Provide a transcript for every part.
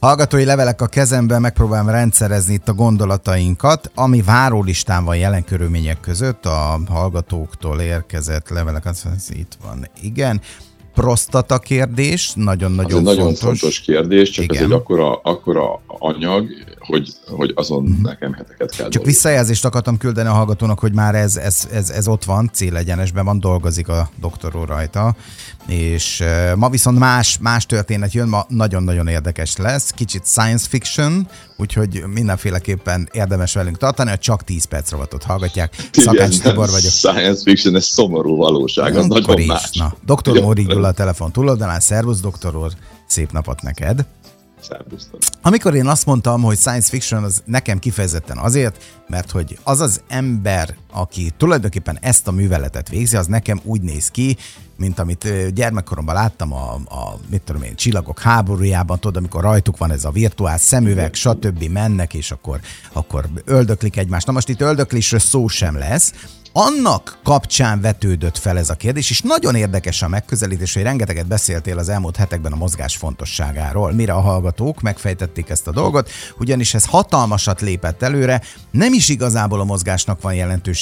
Hallgatói levelek a kezemben, megpróbálom rendszerezni itt a gondolatainkat, ami várólistán van jelen körülmények között, a hallgatóktól érkezett levelek, az, az itt van, igen prostata kérdés, nagyon-nagyon fontos. nagyon fontos kérdés, csak Igen. ez egy akkora, akkora anyag, hogy, hogy azon mm. nekem heteket kell Csak visszajelzést akartam küldeni a hallgatónak, hogy már ez, ez, ez, ez ott van, célegyenesben van, dolgozik a doktoró rajta, és ma viszont más, más történet jön, ma nagyon-nagyon érdekes lesz, kicsit science fiction, úgyhogy mindenféleképpen érdemes velünk tartani, hogy csak 10 perc rovatot hallgatják. Szakács Tibor vagyok. Science fiction, ez szomorú valóság, az nagyon is. más. Na, doktor Móri a telefon túloldalán, szervusz doktor úr, szép napot neked. Amikor én azt mondtam, hogy science fiction az nekem kifejezetten azért, mert hogy az az ember, aki tulajdonképpen ezt a műveletet végzi, az nekem úgy néz ki, mint amit gyermekkoromban láttam a, a mit tudom én, csillagok háborújában, tudod, amikor rajtuk van ez a virtuál szemüveg, stb. mennek, és akkor, akkor öldöklik egymást. Na most itt öldöklésről szó sem lesz, annak kapcsán vetődött fel ez a kérdés, és nagyon érdekes a megközelítés, hogy rengeteget beszéltél az elmúlt hetekben a mozgás fontosságáról. Mire a hallgatók megfejtették ezt a dolgot, ugyanis ez hatalmasat lépett előre, nem is igazából a mozgásnak van jelentősége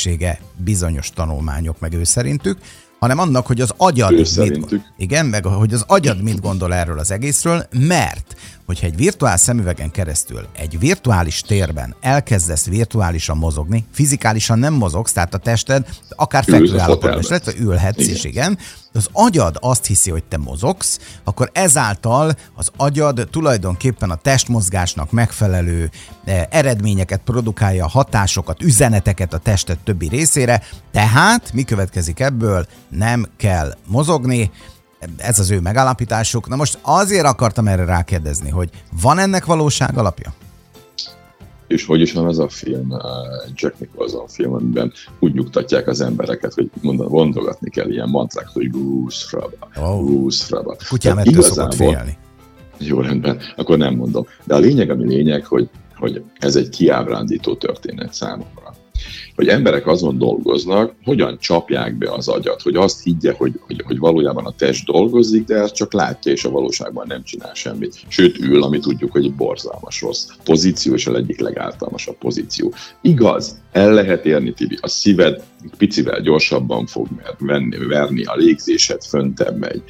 bizonyos tanulmányok meg ő szerintük, hanem annak, hogy az agyad mit, igen, meg hogy az agyad mit gondol erről az egészről, mert hogyha egy virtuál szemüvegen keresztül egy virtuális térben elkezdesz virtuálisan mozogni, fizikálisan nem mozogsz, tehát a tested akár fekvő állapotban is lehet, ülhetsz igen. is, igen, az agyad azt hiszi, hogy te mozogsz, akkor ezáltal az agyad tulajdonképpen a testmozgásnak megfelelő eh, eredményeket produkálja, hatásokat, üzeneteket a tested többi részére, tehát mi következik ebből? Nem kell mozogni, ez az ő megállapításuk. Na most azért akartam erre rákérdezni, hogy van ennek valóság alapja? És hogy is van az a film, Jack Nicholson film, amiben úgy nyugtatják az embereket, hogy mondan, mondogatni kell ilyen mantrákat, hogy Goose Fraba, oh. Goose Fraba. Kutyám ettől szokott félni. Jó, rendben, akkor nem mondom. De a lényeg, ami lényeg, hogy, hogy ez egy kiábrándító történet számomra hogy emberek azon dolgoznak, hogyan csapják be az agyat, hogy azt higgye, hogy, hogy, hogy valójában a test dolgozik, de ezt csak látja, és a valóságban nem csinál semmit. Sőt, ül, ami tudjuk, hogy egy borzalmas rossz pozíció, és a egyik legáltalmasabb pozíció. Igaz, el lehet érni, Tibi, a szíved picivel gyorsabban fog venni, verni, a légzésed föntebb megy.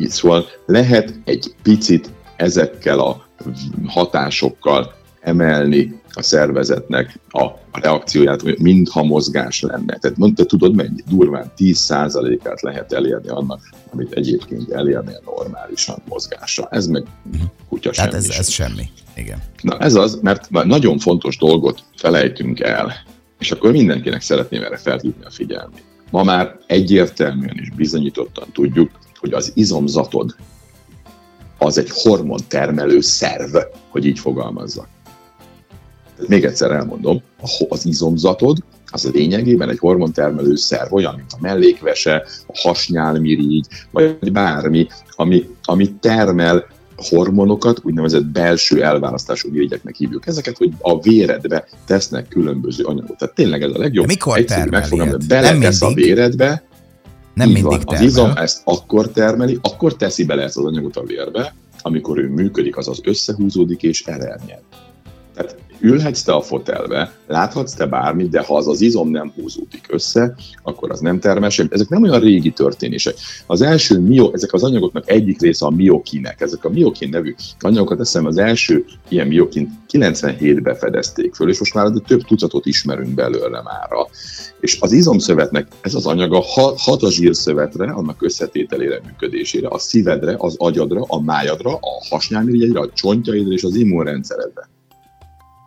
Így szóval lehet egy picit ezekkel a hatásokkal emelni a szervezetnek a reakcióját, hogy mintha mozgás lenne. Tehát mondta, tudod mennyi? Durván 10%-át lehet elérni annak, amit egyébként elérnél normálisan mozgásra. Ez meg kutya Tehát semmi. ez, ez semmi. Igen. Na ez az, mert nagyon fontos dolgot felejtünk el, és akkor mindenkinek szeretném erre felhívni a figyelmét. Ma már egyértelműen és bizonyítottan tudjuk, hogy az izomzatod az egy hormontermelő szerv, hogy így fogalmazzak. Még egyszer elmondom, az izomzatod az lényegében egy hormontermelő szerv, olyan, mint a mellékvese, a hasnyálmirigy, vagy bármi, ami, ami termel hormonokat, úgynevezett belső elválasztású irigyeknek hívjuk ezeket, hogy a véredbe tesznek különböző anyagot. Tehát tényleg ez a legjobb. De mikor Egyszerű megfogom, hogy beletesz a véredbe, nem mindig van, termel. Az izom ezt akkor termeli, akkor teszi bele ezt az anyagot a vérbe, amikor ő működik, azaz összehúzódik és elernyed. Ülhetsz te a fotelbe, láthatsz te bármit, de ha az az izom nem húzódik össze, akkor az nem termel semmi. Ezek nem olyan régi történések. Az első mio, ezek az anyagoknak egyik része a miokinek. Ezek a miokin nevű anyagokat eszem az első ilyen miokin 97-be fedezték föl, és most már több tucatot ismerünk belőle mára. És az izomszövetnek ez az anyaga hat a zsírszövetre, annak összetételére, működésére, a szívedre, az agyadra, a májadra, a hasnyálmirigyedre, a csontjaidra és az immunrendszeredre.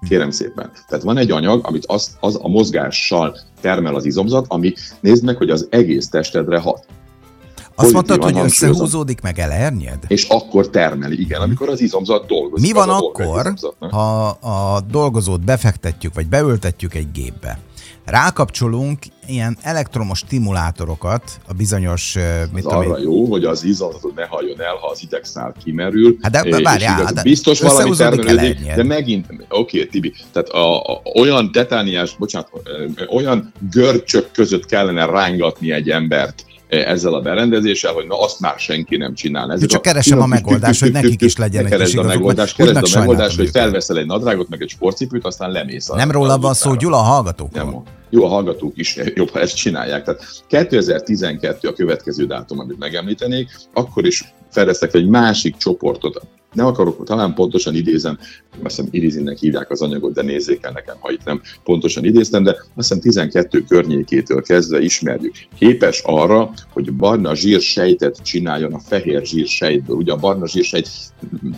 Kérem szépen. Tehát van egy anyag, amit az, az a mozgással termel az izomzat, ami nézd meg, hogy az egész testedre hat. Azt mondtad, hogy összehúzódik meg elernyed? És akkor termeli, igen, amikor az izomzat dolgozik. Mi van akkor, ha a dolgozót befektetjük, vagy beültetjük egy gépbe? Rákapcsolunk ilyen elektromos stimulátorokat a bizonyos... Mit az arra én... jó, hogy az izomzatot ne halljon el, ha az idegszál kimerül. Hát de várjál, hát biztos valami termelődik, de megint, oké, okay, Tibi, tehát a, a, olyan tetániás, bocsánat, olyan görcsök között kellene rángatni egy embert, ezzel a berendezéssel, hogy na azt már senki nem csinál. Ez csak keresem a megoldást, hogy nekik is legyen egy kis a megoldást, keresd a megoldást, hogy felveszel egy nadrágot, meg egy sportcipőt, aztán lemész. Nem róla van szó, Gyula, a hallgatók. Nem, jó, a hallgatók is jobb, ha ezt csinálják. Tehát 2012 a következő dátum, amit megemlítenék, akkor is fedeztek egy másik csoportot, nem akarok, talán pontosan idézem, azt hiszem Irizinnek hívják az anyagot, de nézzék el nekem, ha itt nem pontosan idéztem, de azt hiszem 12 környékétől kezdve ismerjük. Képes arra, hogy barna zsírsejtet csináljon a fehér zsírsejtből. Ugye a barna zsírsejt,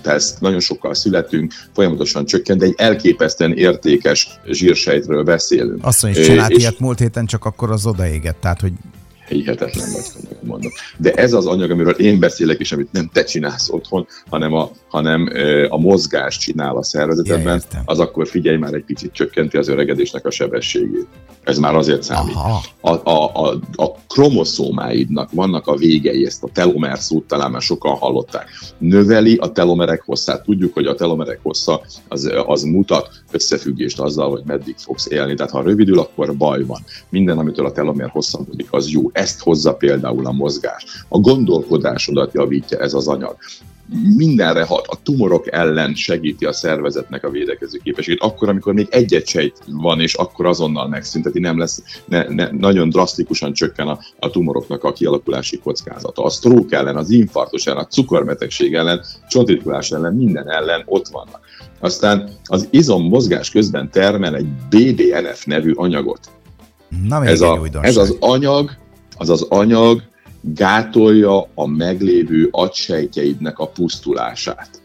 ezt nagyon sokkal születünk, folyamatosan csökkent, de egy elképesztően értékes zsírsejtről beszélünk. Azt mondja, hogy csinált ilyet múlt héten, csak akkor az odaégett, tehát hogy hihetetlen vagy, mondom. De ez az anyag, amiről én beszélek, és amit nem te csinálsz otthon, hanem a, hanem a mozgás csinál a szervezetedben, ja, az akkor figyelj már egy picit csökkenti az öregedésnek a sebességét. Ez már azért számít. A, a, a, a kromoszómáidnak vannak a végei, ezt a telomer szót talán már sokan hallották. Növeli a telomerek hosszát. Tudjuk, hogy a telomerek hossza az, az mutat összefüggést azzal, hogy meddig fogsz élni. Tehát ha rövidül, akkor baj van. Minden, amitől a telomer hosszabbodik, az jó. Ezt hozza például a mozgás. A gondolkodásodat javítja ez az anyag mindenre hat, a tumorok ellen segíti a szervezetnek a védekező képességét, akkor, amikor még egy sejt van, és akkor azonnal megszünteti, nem lesz, ne, ne, nagyon drasztikusan csökken a, a tumoroknak a kialakulási kockázata. A stroke ellen, az infarktus ellen, a cukorbetegség ellen, csontritkulás ellen, minden ellen ott vannak. Aztán az izom mozgás közben termel egy BDNF nevű anyagot. Na, ez, a, ez az anyag, az az anyag gátolja a meglévő agysejtjeidnek a pusztulását.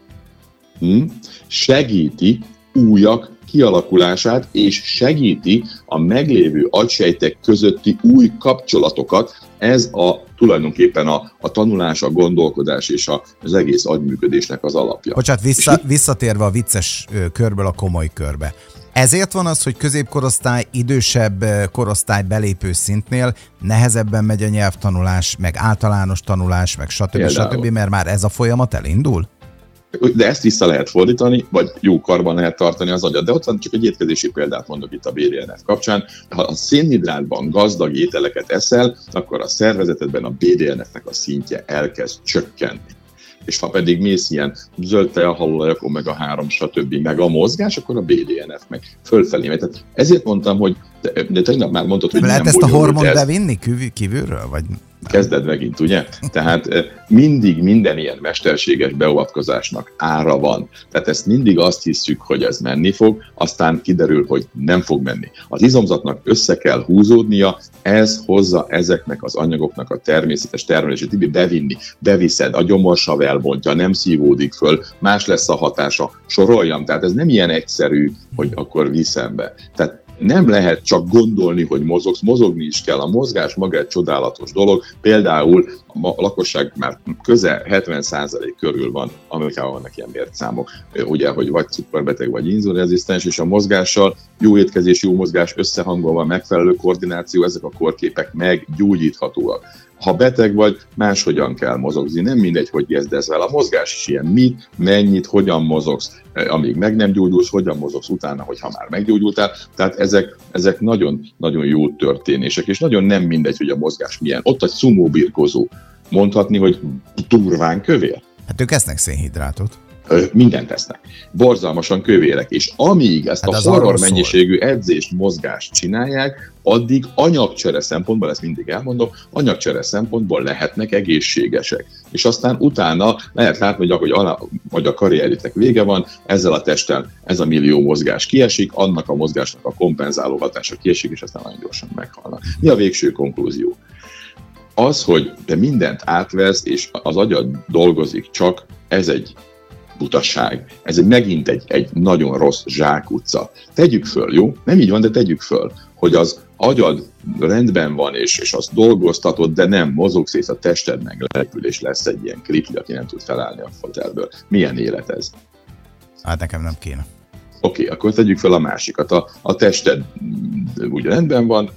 Hm? Segíti újak kialakulását, és segíti a meglévő agysejtek közötti új kapcsolatokat. Ez a tulajdonképpen a, a tanulás, a gondolkodás és a, az egész agyműködésnek az alapja. Bocsát, vissza, visszatérve a vicces körből a komoly körbe. Ezért van az, hogy középkorosztály, idősebb korosztály belépő szintnél nehezebben megy a nyelvtanulás, meg általános tanulás, meg stb. Például. stb., mert már ez a folyamat elindul? De ezt vissza lehet fordítani, vagy jó karban lehet tartani az agyat. De ott van csak egy étkezési példát mondok itt a BDNF kapcsán. Ha a szénhidrátban gazdag ételeket eszel, akkor a szervezetedben a BDNF-nek a szintje elkezd csökkenni és ha pedig mész ilyen zöld teahalolajak, omega 3, stb. meg a mozgás, akkor a BDNF meg fölfelé. Tehát ezért mondtam, hogy de, de tegnap már mondtad, hogy Lehet ezt a hormont bevinni kívülről? Vagy Kezded megint, ugye? Tehát mindig minden ilyen mesterséges beavatkozásnak ára van. Tehát ezt mindig azt hiszük, hogy ez menni fog, aztán kiderül, hogy nem fog menni. Az izomzatnak össze kell húzódnia, ez hozza ezeknek az anyagoknak a természetes termelését, bevinni, beviszed, a gyomorsav elbontja, nem szívódik föl, más lesz a hatása, soroljam. Tehát ez nem ilyen egyszerű, hogy akkor viszem be. Tehát nem lehet csak gondolni, hogy mozogsz, mozogni is kell. A mozgás maga egy csodálatos dolog. Például a lakosság már közel 70% körül van, Amerikában vannak ilyen mértszámok, ugye, hogy vagy cukorbeteg, vagy inzulinrezisztens, és a mozgással jó étkezés, jó mozgás összehangolva, megfelelő koordináció, ezek a korképek meggyógyíthatóak ha beteg vagy, máshogyan kell mozogni. Nem mindegy, hogy kezdesz vele. A mozgás is ilyen. Mit, mennyit, hogyan mozogsz, eh, amíg meg nem gyógyulsz, hogyan mozogsz utána, hogyha már meggyógyultál. Tehát ezek, ezek nagyon, nagyon jó történések, és nagyon nem mindegy, hogy a mozgás milyen. Ott egy szumóbirkozó mondhatni, hogy durván kövér. Hát ők esznek szénhidrátot mindent tesznek. Borzalmasan kövérek, és amíg ezt hát a horror mennyiségű edzést, mozgást csinálják, addig anyagcsere szempontból, ezt mindig elmondom, anyagcsere szempontból lehetnek egészségesek. És aztán utána lehet látni, hogy ahogy a, hogy a karrieritek vége van, ezzel a testtel ez a millió mozgás kiesik, annak a mozgásnak a kompenzáló hatása kiesik, és aztán nagyon gyorsan meghalnak. Mi a végső konklúzió? Az, hogy te mindent átvesz, és az agyad dolgozik csak, ez egy butaság. Ez egy, megint egy, egy nagyon rossz zsákutca. Tegyük föl, jó? Nem így van, de tegyük föl, hogy az agyad rendben van, és, és azt dolgoztatod, de nem mozogsz, és a tested meg lepül, és lesz egy ilyen kripli, aki nem tud felállni a fotelből. Milyen élet ez? Hát nekem nem kéne. Oké, okay, akkor tegyük fel a másikat. A, a tested úgy rendben van,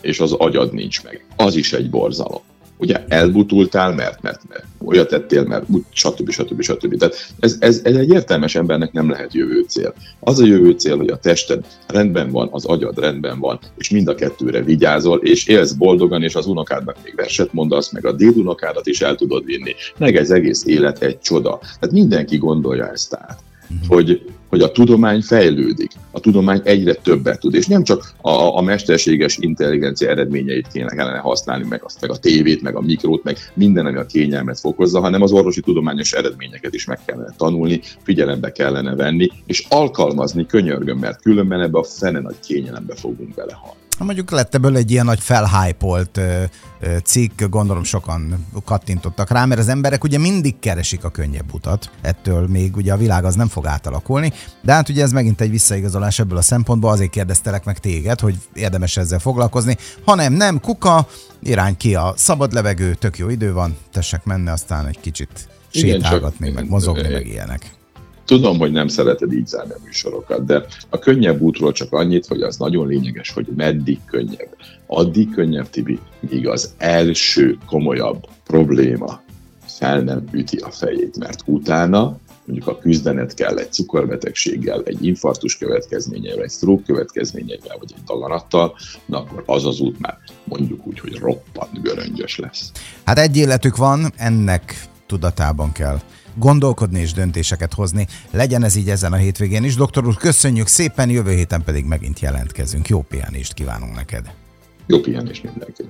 és az agyad nincs meg. Az is egy borzalom. Ugye elbutultál, mert, mert, mert olyat tettél, mert úgy, stb. stb. stb. Tehát ez, ez, ez egy értelmes embernek nem lehet jövő cél. Az a jövő cél, hogy a tested rendben van, az agyad rendben van, és mind a kettőre vigyázol, és élsz boldogan, és az unokádnak még verset mondasz, meg a dédunokádat is el tudod vinni. Meg ez egész élet egy csoda. Tehát mindenki gondolja ezt át uh-huh. hogy, hogy a tudomány fejlődik, a tudomány egyre többet tud, és nem csak a, a mesterséges intelligencia eredményeit kéne kellene használni, meg azt, meg a tévét, meg a mikrót, meg minden, ami a kényelmet fokozza, hanem az orvosi tudományos eredményeket is meg kellene tanulni, figyelembe kellene venni, és alkalmazni könyörgöm, mert különben ebbe a fene nagy kényelembe fogunk belehalni. Mondjuk lett ebből egy ilyen nagy felhájpolt cikk, gondolom sokan kattintottak rá, mert az emberek ugye mindig keresik a könnyebb utat, ettől még ugye a világ az nem fog átalakulni, de hát ugye ez megint egy visszaigazolás ebből a szempontból, azért kérdeztelek meg téged, hogy érdemes ezzel foglalkozni, hanem nem, kuka, irány ki a szabad levegő, tök jó idő van, tessek menni, aztán egy kicsit sétálgatni, Igen, meg mozogni, meg ilyenek. Tudom, hogy nem szereted így zárni a műsorokat, de a könnyebb útról csak annyit, hogy az nagyon lényeges, hogy meddig könnyebb. Addig könnyebb, Tibi, míg az első komolyabb probléma fel nem üti a fejét, mert utána mondjuk a küzdenet kell egy cukorbetegséggel, egy infarktus következményeivel, egy stroke következményeivel, vagy egy daganattal, na akkor az az út már mondjuk úgy, hogy roppant göröngyös lesz. Hát egy életük van, ennek tudatában kell gondolkodni és döntéseket hozni. Legyen ez így ezen a hétvégén is. Doktor úr, köszönjük szépen, jövő héten pedig megint jelentkezünk. Jó pihenést kívánunk neked! Jó pihenést mindenkinek!